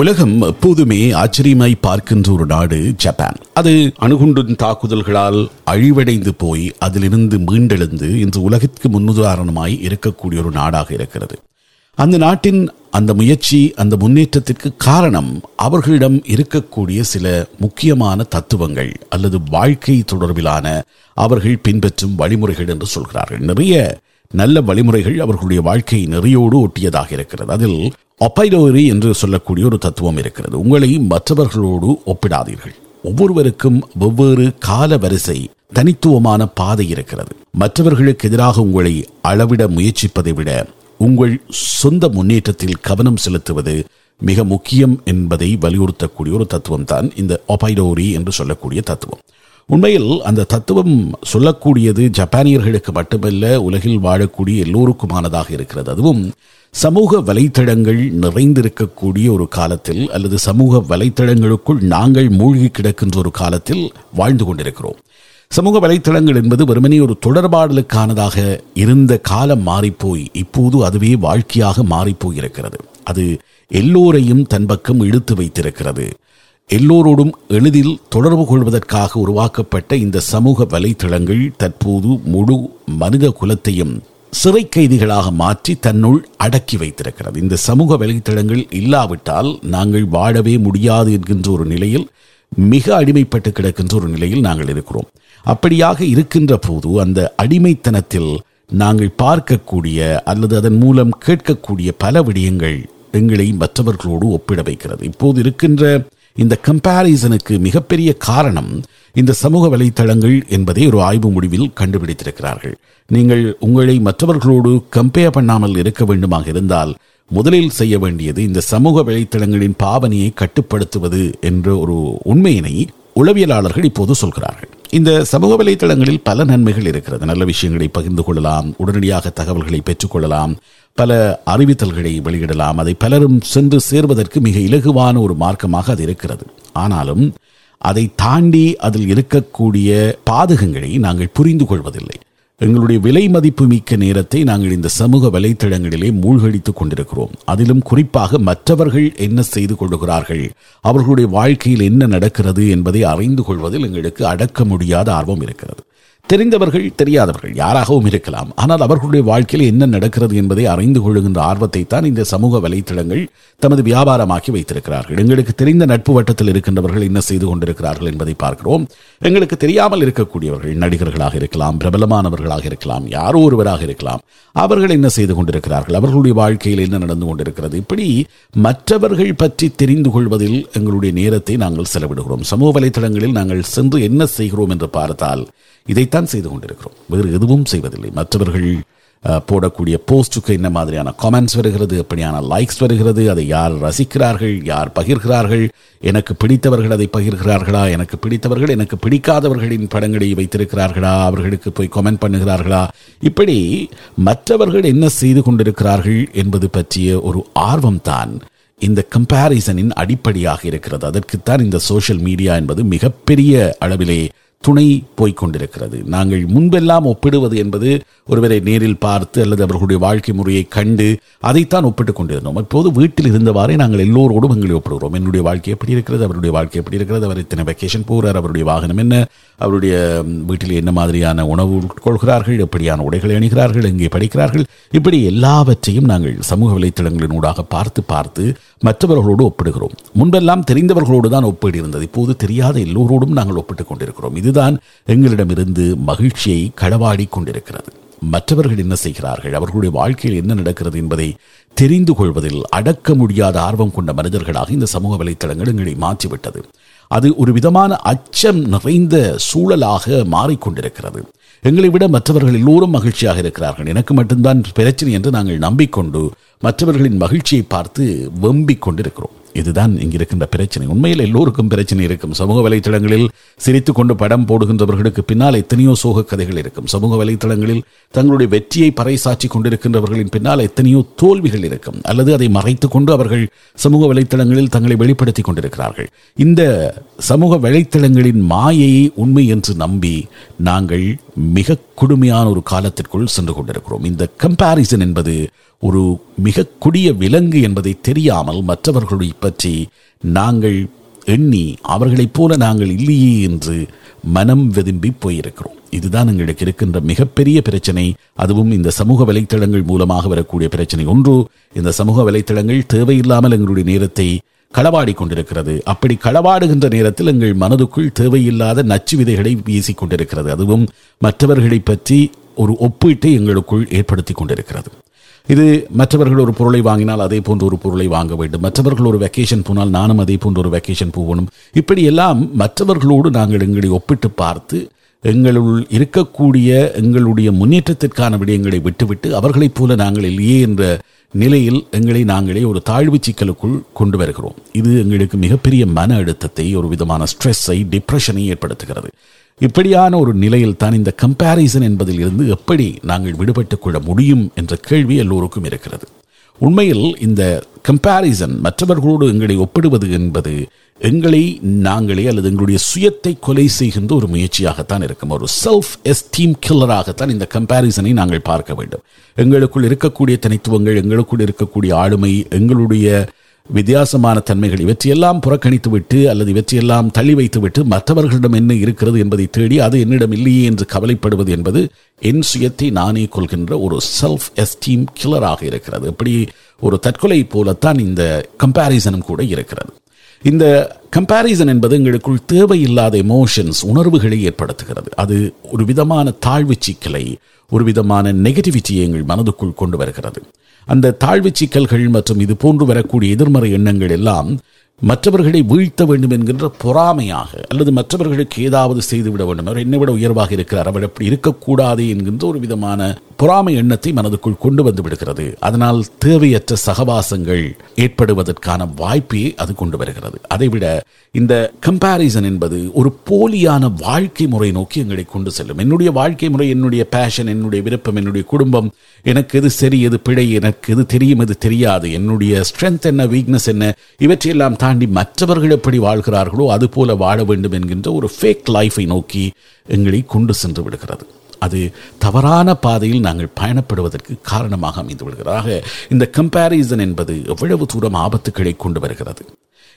உலகம் எப்போதுமே ஆச்சரியமாய் பார்க்கின்ற ஒரு நாடு ஜப்பான். அது அணுகுண்டின் தாக்குதல்களால் அழிவடைந்து போய் அதிலிருந்து மீண்டெழுந்து இன்று உலகிற்கு முன்னுதாரணமாய் இருக்கக்கூடிய ஒரு நாடாக இருக்கிறது. அந்த நாட்டின் அந்த முயற்சி அந்த முன்னேற்றத்திற்கு காரணம் அவர்களிடம் இருக்கக்கூடிய சில முக்கியமான தத்துவங்கள் அல்லது வாழ்க்கை தொடர்பிலான அவர்கள் பின்பற்றும் வழிமுறைகள் என்று சொல்கிறார்கள். நிறைய நல்ல வழிமுறைகள் அவர்களுடைய வாழ்க்கை நெறியோடு ஒட்டியதாக இருக்கிறது. அதில் ஒப்பைடோரி என்று சொல்லக்கூடிய ஒரு தத்துவம் இருக்கிறது. உங்களை மற்றவர்களோடு ஒப்பிடாதீர்கள். ஒவ்வொருவருக்கும் வெவ்வேறு கால வரிசை தனித்துவமான பாதை இருக்கிறது. மற்றவர்களுக்கு எதிராக உங்களை அளவிட முயற்சிப்பதை விட உங்கள் சொந்த முன்னேற்றத்தில் கவனம் செலுத்துவது மிக முக்கியம் என்பதை வலியுறுத்தக்கூடிய ஒரு தத்துவம் தான் இந்த ஒபைடோரி என்று சொல்லக்கூடிய தத்துவம். உண்மையில் அந்த தத்துவம் சொல்லக்கூடியது ஜப்பானியர்களுக்கு மட்டுமல்ல உலகில் வாழக்கூடிய எல்லோருக்குமானதாக இருக்கிறது. அதுவும் சமூக வலைத்தளங்கள் நிறைந்திருக்கக்கூடிய ஒரு காலத்தில் அல்லது சமூக வலைத்தளங்களுக்குள் நாங்கள் மூழ்கி கிடக்கின்ற ஒரு காலத்தில் வாழ்ந்து கொண்டிருக்கிறோம். சமூக வலைத்தளங்கள் என்பது வெறுமனே ஒரு தொடர்பாடலுக்கானதாக இருந்த காலம் மாறிப்போய் இப்போது அதுவே வாழ்க்கையாக மாறிப்போய் இருக்கிறது அது எல்லோரையும் தன் பக்கம் இழுத்து வைத்திருக்கிறது. எல்லோரோடும் எளிதில் தொடர்பு கொள்வதற்காக உருவாக்கப்பட்ட இந்த சமூக வலைத்தளங்கள் தற்போது முழு மனித குலத்தையும் சிறை கைதிகளாக மாற்றி தன்னுள் அடக்கி வைத்திருக்கிறது. இந்த சமூக வலைத்தளங்கள் இல்லாவிட்டால் நாங்கள் வாழவே முடியாது என்கின்ற ஒரு நிலையில் மிக அடிமைப்பட்டு கிடக்கின்ற ஒரு நிலையில் நாங்கள் இருக்கிறோம். அப்படியாக இருக்கின்ற போது அந்த அடிமைத்தனத்தில் நாங்கள் பார்க்கக்கூடிய அல்லது அதன் மூலம் கேட்கக்கூடிய பல விடயங்கள் எங்களை மற்றவர்களோடு ஒப்பிட வைக்கிறது. இப்போது இருக்கின்ற இந்த கம்பாரிசனுக்கு மிகப்பெரிய காரணம் இந்த சமூக வலைத்தளங்கள் என்பதை ஒரு ஆய்வு முடிவில் கண்டுபிடித்திருக்கிறார்கள். நீங்கள் உங்களை மற்றவர்களோடு கம்பேர் பண்ணாமல் இருக்க வேண்டுமாக இருந்தால் முதலில் செய்ய வேண்டியது இந்த சமூக வலைத்தளங்களின் பாவனையை கட்டுப்படுத்துவது என்ற ஒரு உண்மையினை உளவியலாளர்கள் இப்போது சொல்கிறார்கள். இந்த சமூக வலைத்தளங்களில் பல நன்மைகள் இருக்கிறது. நல்ல விஷயங்களை பகிர்ந்து கொள்ளலாம் உடனடியாக தகவல்களை பெற்றுக்கொள்ளலாம் பல அறிவித்தல்களை வெளியிடலாம். அதை பலரும் சென்று சேர்வதற்கு மிக இலகுவான ஒரு மார்க்கமாக அது இருக்கிறது. ஆனாலும் அதை தாண்டி அதில் இருக்கக்கூடிய பாதகங்களை நாங்கள் புரிந்து கொள்வதில்லை. எங்களுடைய விலை மதிப்பு மிக்க நேரத்தை நாங்கள் இந்த சமூக வலைத்தளங்களிலே மூழ்கடித்துக் கொண்டிருக்கிறோம். அதிலும் குறிப்பாக மற்றவர்கள் என்ன செய்து கொள்ளுகிறார்கள் அவர்களுடைய வாழ்க்கையில் என்ன நடக்கிறது என்பதை அறிந்து கொள்வதில் எங்களுக்கு அடக்க முடியாத ஆர்வம் இருக்கிறது. தெரிந்தவர்கள் தெரியாதவர்கள் யாராகவும் இருக்கலாம். ஆனால் அவர்களுடைய வாழ்க்கையில் என்ன நடக்கிறது என்பதை அறிந்து கொள்ளுகின்ற ஆர்வத்தை தான் இந்த சமூக வலைத்தளங்கள் தமது வியாபாரமாக்கி வைத்திருக்கிறார்கள். எங்களுக்கு தெரிந்த நட்பு வட்டத்தில் இருக்கின்றவர்கள் என்ன செய்து கொண்டிருக்கிறார்கள் என்பதை பார்க்கிறோம். எங்களுக்கு தெரியாமல் இருக்கக்கூடியவர்கள் நடிகர்களாக இருக்கலாம் பிரபலமானவர்களாக இருக்கலாம் யாரோ ஒருவராக இருக்கலாம். அவர்கள் என்ன செய்து கொண்டிருக்கிறார்கள்? அவர்களுடைய வாழ்க்கையில் என்ன நடந்து கொண்டிருக்கிறது? இப்படி மற்றவர்கள் பற்றி தெரிந்து கொள்வதில் எங்களுடைய நேரத்தை நாங்கள் செலவிடுகிறோம். சமூக வலைத்தளங்களில் நாங்கள் சென்று என்ன செய்கிறோம் என்று பார்த்தால் இதைத்தான் செய்து கொண்டிருக்கிறோம். வேறு எதுவும் செய்வதில்லை. மற்றவர்கள் போடக்கூடிய போஸ்டுக்கு என்ன மாதிரியான கமெண்ட்ஸ் வருகிறது எப்படியான லைக்ஸ் வருகிறது அதை யார் ரசிக்கிறார்கள் யார் பகிர்கிறார்கள் எனக்கு பிடித்தவர்கள் அதை பகிர்கிறார்களா எனக்கு பிடித்தவர்கள் எனக்கு பிடிக்காதவர்களின் படங்களை வைத்திருக்கிறார்களா அவர்களுக்கு போய் கமெண்ட் பண்ணுகிறார்களா? இப்படி மற்றவர்கள் என்ன செய்து கொண்டிருக்கிறார்கள் என்பது பற்றிய ஒரு ஆர்வம்தான் இந்த கம்பாரிசனின் அடிப்படையாக இருக்கிறது. அதற்குத்தான் இந்த சோஷியல் மீடியா என்பது மிகப்பெரிய அளவிலே துணை போய்கொண்டிருக்கிறது நாங்கள் முன்பெல்லாம் ஒப்பிடுவது என்பது ஒருவரை நேரில் பார்த்து அல்லது அவர்களுடைய வாழ்க்கை முறையை கண்டு அதைத்தான் ஒப்பிட்டுக் கொண்டிருந்தோம். இப்போது வீட்டில் இருந்தவாறே நாங்கள் எல்லோரோடும் எங்களை ஒப்பிடுகிறோம். என்னுடைய வாழ்க்கை எப்படி இருக்கிறது? அவருடைய வாழ்க்கை எப்படி இருக்கிறது? அவர் இத்தனை வெக்கேஷன் போகிறார் அவருடைய வாகனம் என்ன? அவருடைய வீட்டில் என்ன மாதிரியான உணவு உட்கொள்கிறார்கள்? எப்படியான உடைகளை அணிகிறார்கள்? எங்கே படிக்கிறார்கள்? இப்படி எல்லாவற்றையும் நாங்கள் சமூக வலைத்தளங்களின் ஊடாக பார்த்து பார்த்து மற்றவர்களோடு ஒப்பிடுகிறோம். முன்பெல்லாம் தெரிந்தவர்களோடு தான் ஒப்பீடு இருந்தது இப்போது தெரியாத எல்லோரோடும் நாங்கள் ஒப்பிட்டுக் கொண்டிருக்கிறோம். இது இதுதான் எங்களிடமிருந்து மகிழ்ச்சியை களவாடி கொண்டிருக்கிறது. மற்றவர்கள் என்ன செய்கிறார்கள்? அவர்களுடைய வாழ்க்கையில் என்ன நடக்கிறது என்பதை தெரிந்து கொள்வதில் அடக்க முடியாத ஆர்வம் கொண்ட மனிதர்களாக இந்த சமூக வலைத்தளங்கள் எங்களை மாற்றிவிட்டது. அது ஒரு விதமான அச்சம் நிறைந்த சூழலாக மாறிக்கொண்டிருக்கிறது எங்களை விட மற்றவர்கள் எல்லோரும் மகிழ்ச்சியாக இருக்கிறார்கள். எனக்கு மட்டும்தான் பிரச்சனை என்று நாங்கள் நம்பிக்கொண்டு மற்றவர்களின் மகிழ்ச்சியை பார்த்து வெம்பிக் கொண்டிருக்கிறோம். இதுதான் இங்கு இருக்கின்ற பிரச்சனை. உண்மையில் எல்லோருக்கும் பிரச்சனை இருக்கும். சமூக வலைத்தளங்களில் சிரித்துக்கொண்டு படம் போடுகின்றவர்களுக்கு பின்னால் எத்தனையோ சோக கதைகள் இருக்கும். சமூக வலைத்தளங்களில் தங்களுடைய வெற்றியை பறைசாற்றி கொண்டிருக்கின்றவர்களின் பின்னால் எத்தனையோ தோல்விகள் இருக்கும். அல்லது அதை மறைத்து கொண்டு அவர்கள் சமூக வலைத்தளங்களில் தங்களை வெளிப்படுத்தி கொண்டிருக்கிறார்கள். இந்த சமூக வலைத்தளங்களின் மாயையை உண்மை என்று நம்பி நாங்கள் மிக கொடுமையான ஒரு காலத்திற்குள் சென்று கொண்டிருக்கிறோம். இந்த கம்பாரிசன் என்பது ஒரு மிக கொடிய விலங்கு என்பதை தெரியாமல் மற்றவர்களை பற்றி நாங்கள் எண்ணி அவர்களைப் போல நாங்கள் இல்லையே என்று மனம் வெதும்பி போயிருக்கிறோம். இதுதான் எங்களுக்கு இருக்கின்ற மிகப்பெரிய பிரச்சனை. அதுவும் இந்த சமூக வலைத்தளங்கள் மூலமாக வரக்கூடிய பிரச்சனை. ஒன்று இந்த சமூக வலைத்தளங்கள் தேவையில்லாமல் எங்களுடைய நேரத்தை களவாடி கொண்டிருக்கிறது. அப்படி களவாடுகின்ற நேரத்தில் எங்கள் மனதுக்குள் தேவையில்லாத நச்சு விதைகளை வீசிக் கொண்டிருக்கிறது. அதுவும் மற்றவர்களை பற்றி ஒரு ஒப்பீட்டை எங்களுக்குள் ஏற்படுத்தி கொண்டிருக்கிறது. இது மற்றவர்கள் ஒரு பொருளை வாங்கினால் அதே போன்ற ஒரு பொருளை வாங்க வேண்டும். மற்றவர்கள் ஒரு வெக்கேஷன் போனால் நானும் அதே போன்ற ஒரு வெக்கேஷன் போகணும். இப்படியெல்லாம் மற்றவர்களோடு நாங்கள் எங்களை ஒப்பிட்டு பார்த்து எங்களுள் இருக்கக்கூடிய எங்களுடைய முன்னேற்றத்திற்கான விடயங்களை விட்டுவிட்டு அவர்களைப் போல நாங்கள் இல்லையே என்ற நிலையில் எங்களை நாங்களே ஒரு தாழ்வு சிக்கலுக்குள் கொண்டு வருகிறோம். இது எங்களுக்கு மிகப்பெரிய மன அழுத்தத்தை ஒரு விதமான ஸ்ட்ரெஸ்ஸை டிப்ரெஷனை ஏற்படுத்துகிறது. இப்படியான ஒரு நிலையில் தான் இந்த கம்பேரிசன் என்பதில் இருந்து எப்படி நாங்கள் விடுபட்டுக் கொள்ள முடியும் என்ற கேள்வி எல்லோருக்கும் இருக்கிறது. உண்மையில் இந்த கம்பேரிசன் மற்றவர்களோடு எங்களை ஒப்பிடுவது என்பது எங்களை நாங்களே அல்லது எங்களுடைய சுயத்தை கொலை செய்கின்ற ஒரு முயற்சியாகத்தான் இருக்கும். ஒரு செல்ஃப் எஸ்டீம் கில்லராகத்தான் இந்த கம்பேரிசனை நாங்கள் பார்க்க வேண்டும். எங்களுக்குள் இருக்கக்கூடிய தனித்துவங்கள் எங்களுக்குள் இருக்கக்கூடிய ஆளுமை எங்களுடைய வித்தியாசமான தன்மைகள். இவற்றையெல்லாம் புறக்கணித்துவிட்டு அல்லது இவற்றையெல்லாம் தள்ளி வைத்துவிட்டு மற்றவர்களிடம் என்ன இருக்கிறது என்பதை தேடி அது என்னிடம் இல்லையே என்று கவலைப்படுவது என்பது என் சுயத்தை நானே கொள்கின்ற ஒரு செல்ஃப் எஸ்டீம் கில்லராக இருக்கிறது. இப்படி ஒரு தற்கொலை போலத்தான் இந்த கம்பேரிசனும் கூட இருக்கிறது. இந்த கம்பேரிசன் என்பது எங்களுக்குள் தேவையில்லாத எமோஷன்ஸ் உணர்வுகளை ஏற்படுத்துகிறது. அது ஒரு விதமான தாழ்வு சிக்கலை ஒரு விதமான நெகட்டிவிட்டியை எங்கள் மனதுக்குள் கொண்டு வருகிறது. அந்த தாழ்வு சிக்கல்கள் மற்றும் இது போன்று வரக்கூடிய எதிர்மறை எண்ணங்கள் எல்லாம் மற்றவர்களை வீழ்த்த வேண்டும் என்கின்ற பொறாமையாக அல்லது மற்றவர்களுக்கு ஏதாவது செய்துவிட வேண்டும். அவர் என்னை விட உயர்வாக இருக்கிறார். அவர் அப்படி இருக்கக்கூடாது என்கின்ற ஒரு விதமான பொறாமை எண்ணத்தை மனதுக்குள் கொண்டு வந்து விடுகிறது. அதனால் தேவையற்ற சகவாசங்கள் ஏற்படுவதற்கான வாய்ப்பையே அது கொண்டு வருகிறது. அதைவிட இந்த கம்பாரிசன் என்பது ஒரு போலியான வாழ்க்கை முறை நோக்கி எங்களை கொண்டு செல்லும். என்னுடைய வாழ்க்கை முறை என்னுடைய பேஷன் என்னுடைய விருப்பம் என்னுடைய குடும்பம் எனக்கு எது சரி எது பிழை எனக்கு எது தெரியும் எது தெரியாது என்னுடைய ஸ்ட்ரென்த் என்ன வீக்னஸ் என்ன இவற்றையெல்லாம் தாண்டி மற்றவர்கள் எப்படி வாழ்கிறார்களோ அது போல வாழ வேண்டும் என்கின்ற ஒரு ஃபேக் லைஃபை நோக்கி எங்களை கொண்டு சென்று விடுகிறது. அது தவறான பாதையில் நாங்கள் பயணப்படுவதற்கு காரணமாக அமைந்து விடுகிறதாக இந்த கம்பேரிசன் என்பது எவ்வளவு தூரம் ஆபத்துக்களை கொண்டு வருகிறது?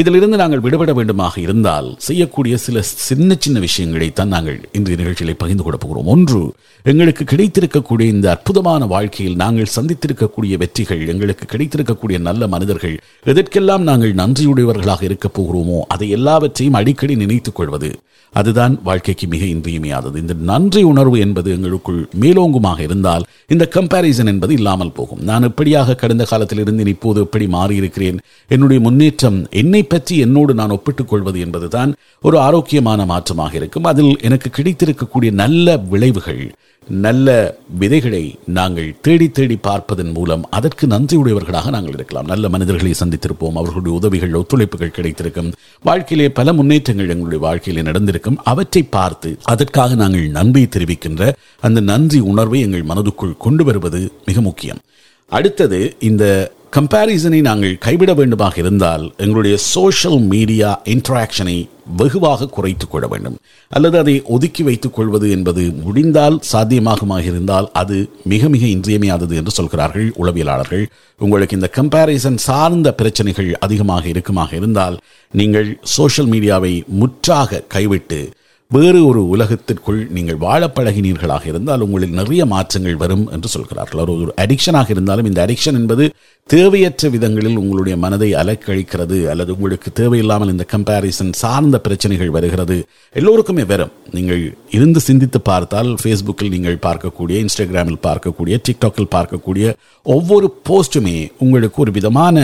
இதிலிருந்து நாங்கள் விடுபட வேண்டுமாக இருந்தால் செய்யக்கூடிய சில சின்ன சின்ன விஷயங்களை தான் நாங்கள் இன்றைய நிகழ்ச்சிகளை பகிர்ந்து கொள்ள போகிறோம். ஒன்று எங்களுக்கு கிடைத்திருக்கக்கூடிய இந்த அற்புதமான வாழ்க்கையில் நாங்கள் சந்தித்திருக்கக்கூடிய வெற்றிகள் எங்களுக்கு கிடைத்திருக்கக்கூடிய நல்ல மனிதர்கள் எதற்கெல்லாம் நாங்கள் நன்றியுடையவர்களாக இருக்கப் போகிறோமோ அதை எல்லாவற்றையும் அடிக்கடி நினைத்துக் கொள்வது. அதுதான் வாழ்க்கைக்கு மிக இன்றியமையாதது. இந்த நன்றி உணர்வு என்பது எங்களுக்குள் மேலோங்குமாக இருந்தால் இந்த கம்பேரிசன் என்பது இல்லாமல் போகும். நான் எப்படியாக கடந்த காலத்தில் இருந்து இப்போது எப்படி மாறியிருக்கிறேன்? என்னுடைய முன்னேற்றம் என்னை பற்றி என்னோடு நான் ஒப்பிட்டுக் கொள்வது என்பதுதான் ஒரு ஆரோக்கியமான மாற்றமாக இருக்கும். அதில் எனக்கு கிடைத்திருக்கக்கூடிய நல்ல விளைவுகள் நல்ல விதைகளை நாங்கள் தேடி தேடி பார்ப்பதன் மூலம் அதற்கு நன்றியுடையவர்களாக நாங்கள் இருக்கலாம். நல்ல மனிதர்களை சந்தித்திருப்போம். அவர்களுடைய உதவிகள் ஒத்துழைப்புகள் கிடைத்திருக்கும். வாழ்க்கையிலே பல முன்னேற்றங்கள் எங்களுடைய வாழ்க்கையிலே நடந்திருக்கும். அவற்றை பார்த்து அதற்காக நாங்கள் நன்றி தெரிவிக்கின்ற அந்த நன்றி உணர்வை எங்கள் மனதுக்குள் கொண்டு வருவது மிக முக்கியம். அடுத்தது இந்த கம்பேரிசனை நாங்கள் கைவிட வேண்டுமாக இருந்தால் எங்களுடைய சோஷியல் மீடியா இன்ட்ராக்ஷனை வெகுவாக குறைத்துக் கொள்ள வேண்டும். அல்லது அதை ஒதுக்கி வைத்துக் கொள்வது என்பது முடிந்தால் சாத்தியமாகுமாக இருந்தால் அது மிக மிக இன்றியமையாதது என்று சொல்கிறார்கள் உளவியலாளர்கள். உங்களுக்கு இந்த கம்பேரிசன் சார்ந்த பிரச்சனைகள் அதிகமாக இருக்குமாக இருந்தால் நீங்கள் சோஷியல் மீடியாவை முற்றாக கைவிட்டு வேறு ஒரு உலகத்திற்குள் நீங்கள் வாழ பழகினீர்களாக இருந்தால் உங்களில் நிறைய மாற்றங்கள் வரும் என்று சொல்கிறார்கள். ஒரு ஒரு அடிக்ஷனாக இருந்தாலும் இந்த அடிக்ஷன் என்பது தேவையற்ற விதங்களில் உங்களுடைய மனதை அலக்கழிக்கிறது அல்லது உங்களுக்கு தேவையில்லாமல் இந்த கம்பேரிசன் சார்ந்த பிரச்சனைகள் வருகிறது. எல்லோருக்குமே வரும். நீங்கள் இருந்து சிந்தித்து பார்த்தால் ஃபேஸ்புக்கில் நீங்கள் பார்க்கக்கூடிய இன்ஸ்டாகிராமில் பார்க்கக்கூடிய டிக்டாக்கில் பார்க்கக்கூடிய ஒவ்வொரு போஸ்ட்டுமே உங்களுக்கு ஒரு விதமான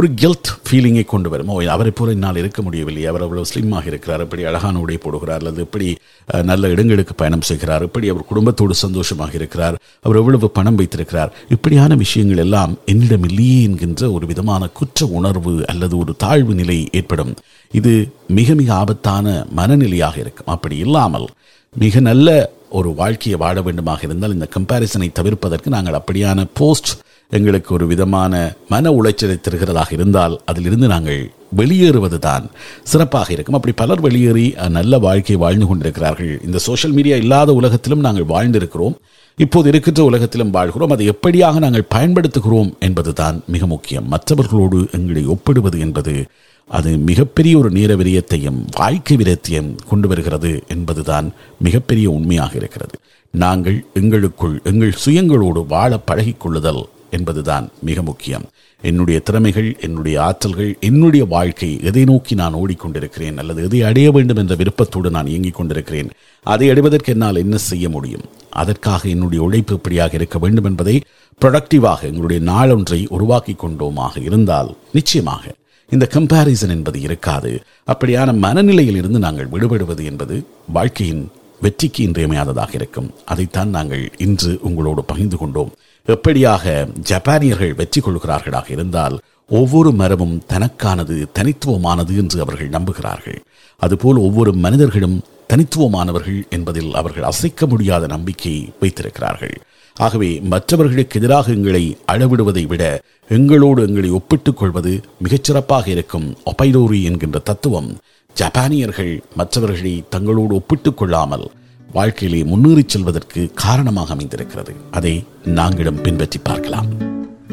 ஒரு கெல்த் ஃபீலிங்கை கொண்டு வரும். ஓ அவரை போல என்னால் இருக்க முடியவில்லை. அவர் அவ்வளோ ஸ்லிம்மாக இருக்கிறார். இப்படி அழகான உடை போடுகிறார். அல்லது இப்படி நல்ல இடங்களுக்கு பயணம் செய்கிறார். இப்படி அவர் குடும்பத்தோடு சந்தோஷமாக இருக்கிறார். அவர் எவ்வளவு பணம் வைத்திருக்கிறார். இப்படியான விஷயங்கள் எல்லாம் என்னிடம் இல்லையே என்கின்ற ஒரு விதமான குற்ற உணர்வு அல்லது ஒரு தாழ்வு நிலை ஏற்படும். இது மிக மிக ஆபத்தான மனநிலையாக இருக்கும். அப்படி இல்லாமல் மிக நல்ல ஒரு வாழ்க்கையை வாழ வேண்டுமாக இருந்தால் இந்த கம்பாரிசனை தவிர்ப்பதற்கு நாங்கள் அப்படியான போஸ்ட் எங்களுக்கு ஒரு விதமான மன உளைச்சலை தருகிறதாக இருந்தால் அதிலிருந்து நாங்கள் வெளியேறுவது தான் சிறப்பாக இருக்கும். அப்படி பலர் வெளியேறி நல்ல வாழ்க்கையை வாழ்ந்து கொண்டிருக்கிறார்கள். இந்த சோஷியல் மீடியா இல்லாத உலகத்திலும் நாங்கள் வாழ்ந்திருக்கிறோம். இப்போது இருக்கின்ற உலகத்திலும் வாழ்கிறோம். அதை எப்படியாக நாங்கள் பயன்படுத்துகிறோம் என்பது தான் மிக முக்கியம். மற்றவர்களோடு எங்களை ஒப்பிடுவது என்பது அது மிகப்பெரிய ஒரு நேர விரயத்தையும் வாழ்க்கை விரத்தையும் கொண்டு வருகிறது என்பதுதான் மிகப்பெரிய உண்மையாக இருக்கிறது. நாங்கள் எங்களுக்குள் எங்கள் சுயங்களோடு வாழ பழகிக்கொள்ளுதல் என்பதுதான் மிக முக்கியம். என்னுடைய திறமைகள் என்னுடைய ஆற்றல்கள் என்னுடைய வாழ்க்கை எதை நோக்கி நான் ஓடிக்கொண்டிருக்கிறேன் அல்லது எதை அடைய வேண்டும் என்ற விருப்பத்தோடு நான் இயங்கிக் கொண்டிருக்கிறேன் அதை அடைவதற்கு என்னால் என்ன செய்ய முடியும்? அதற்காக என்னுடைய உழைப்பு இப்படியாக இருக்க வேண்டும் என்பதை ப்ரொடக்டிவாக எங்களுடைய நாளொன்றை உருவாக்கி கொண்டோமாக இருந்தால் நிச்சயமாக இந்த கம்பாரிசன் என்பது இருக்காது. அப்படியான மனநிலையில் இருந்து நாங்கள் விடுபடுவது என்பது வாழ்க்கையின் வெற்றிக்கு இன்றியமையாததாக இருக்கும். அதைத்தான் நாங்கள் இன்று உங்களோடு பகிர்ந்து கொண்டோம். எப்படியாக ஜப்பானியர்கள் வெற்றி கொள்கிறார்களாக இருந்தால் ஒவ்வொரு மரமும் தனக்கானது தனித்துவமானது என்று அவர்கள் நம்புகிறார்கள். அதுபோல் ஒவ்வொரு மனிதர்களும் தனித்துவமானவர்கள் என்பதில் அவர்கள் அசைக்க முடியாத நம்பிக்கை வைத்திருக்கிறார்கள். ஆகவே மற்றவர்களுக்கு எதிராக எங்களை அளவிடுவதை விட எங்களோடு எங்களை ஒப்பிட்டுக் கொள்வது மிகச்சிறப்பாக இருக்கும். ஒப்பைடோரி என்கின்ற தத்துவம் ஜப்பானியர்கள் மற்றவர்களை தங்களோடு ஒப்பிட்டுக் கொள்ளாமல் வாழ்க்கையிலே முன்னேறிச் செல்வதற்கு காரணமாக அமைந்திருக்கிறது. அதை நாங்களிடம் பின்பற்றி பார்க்கலாம்.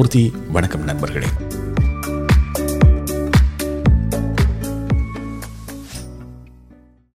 மூர்த்தி. வணக்கம் நண்பர்களே.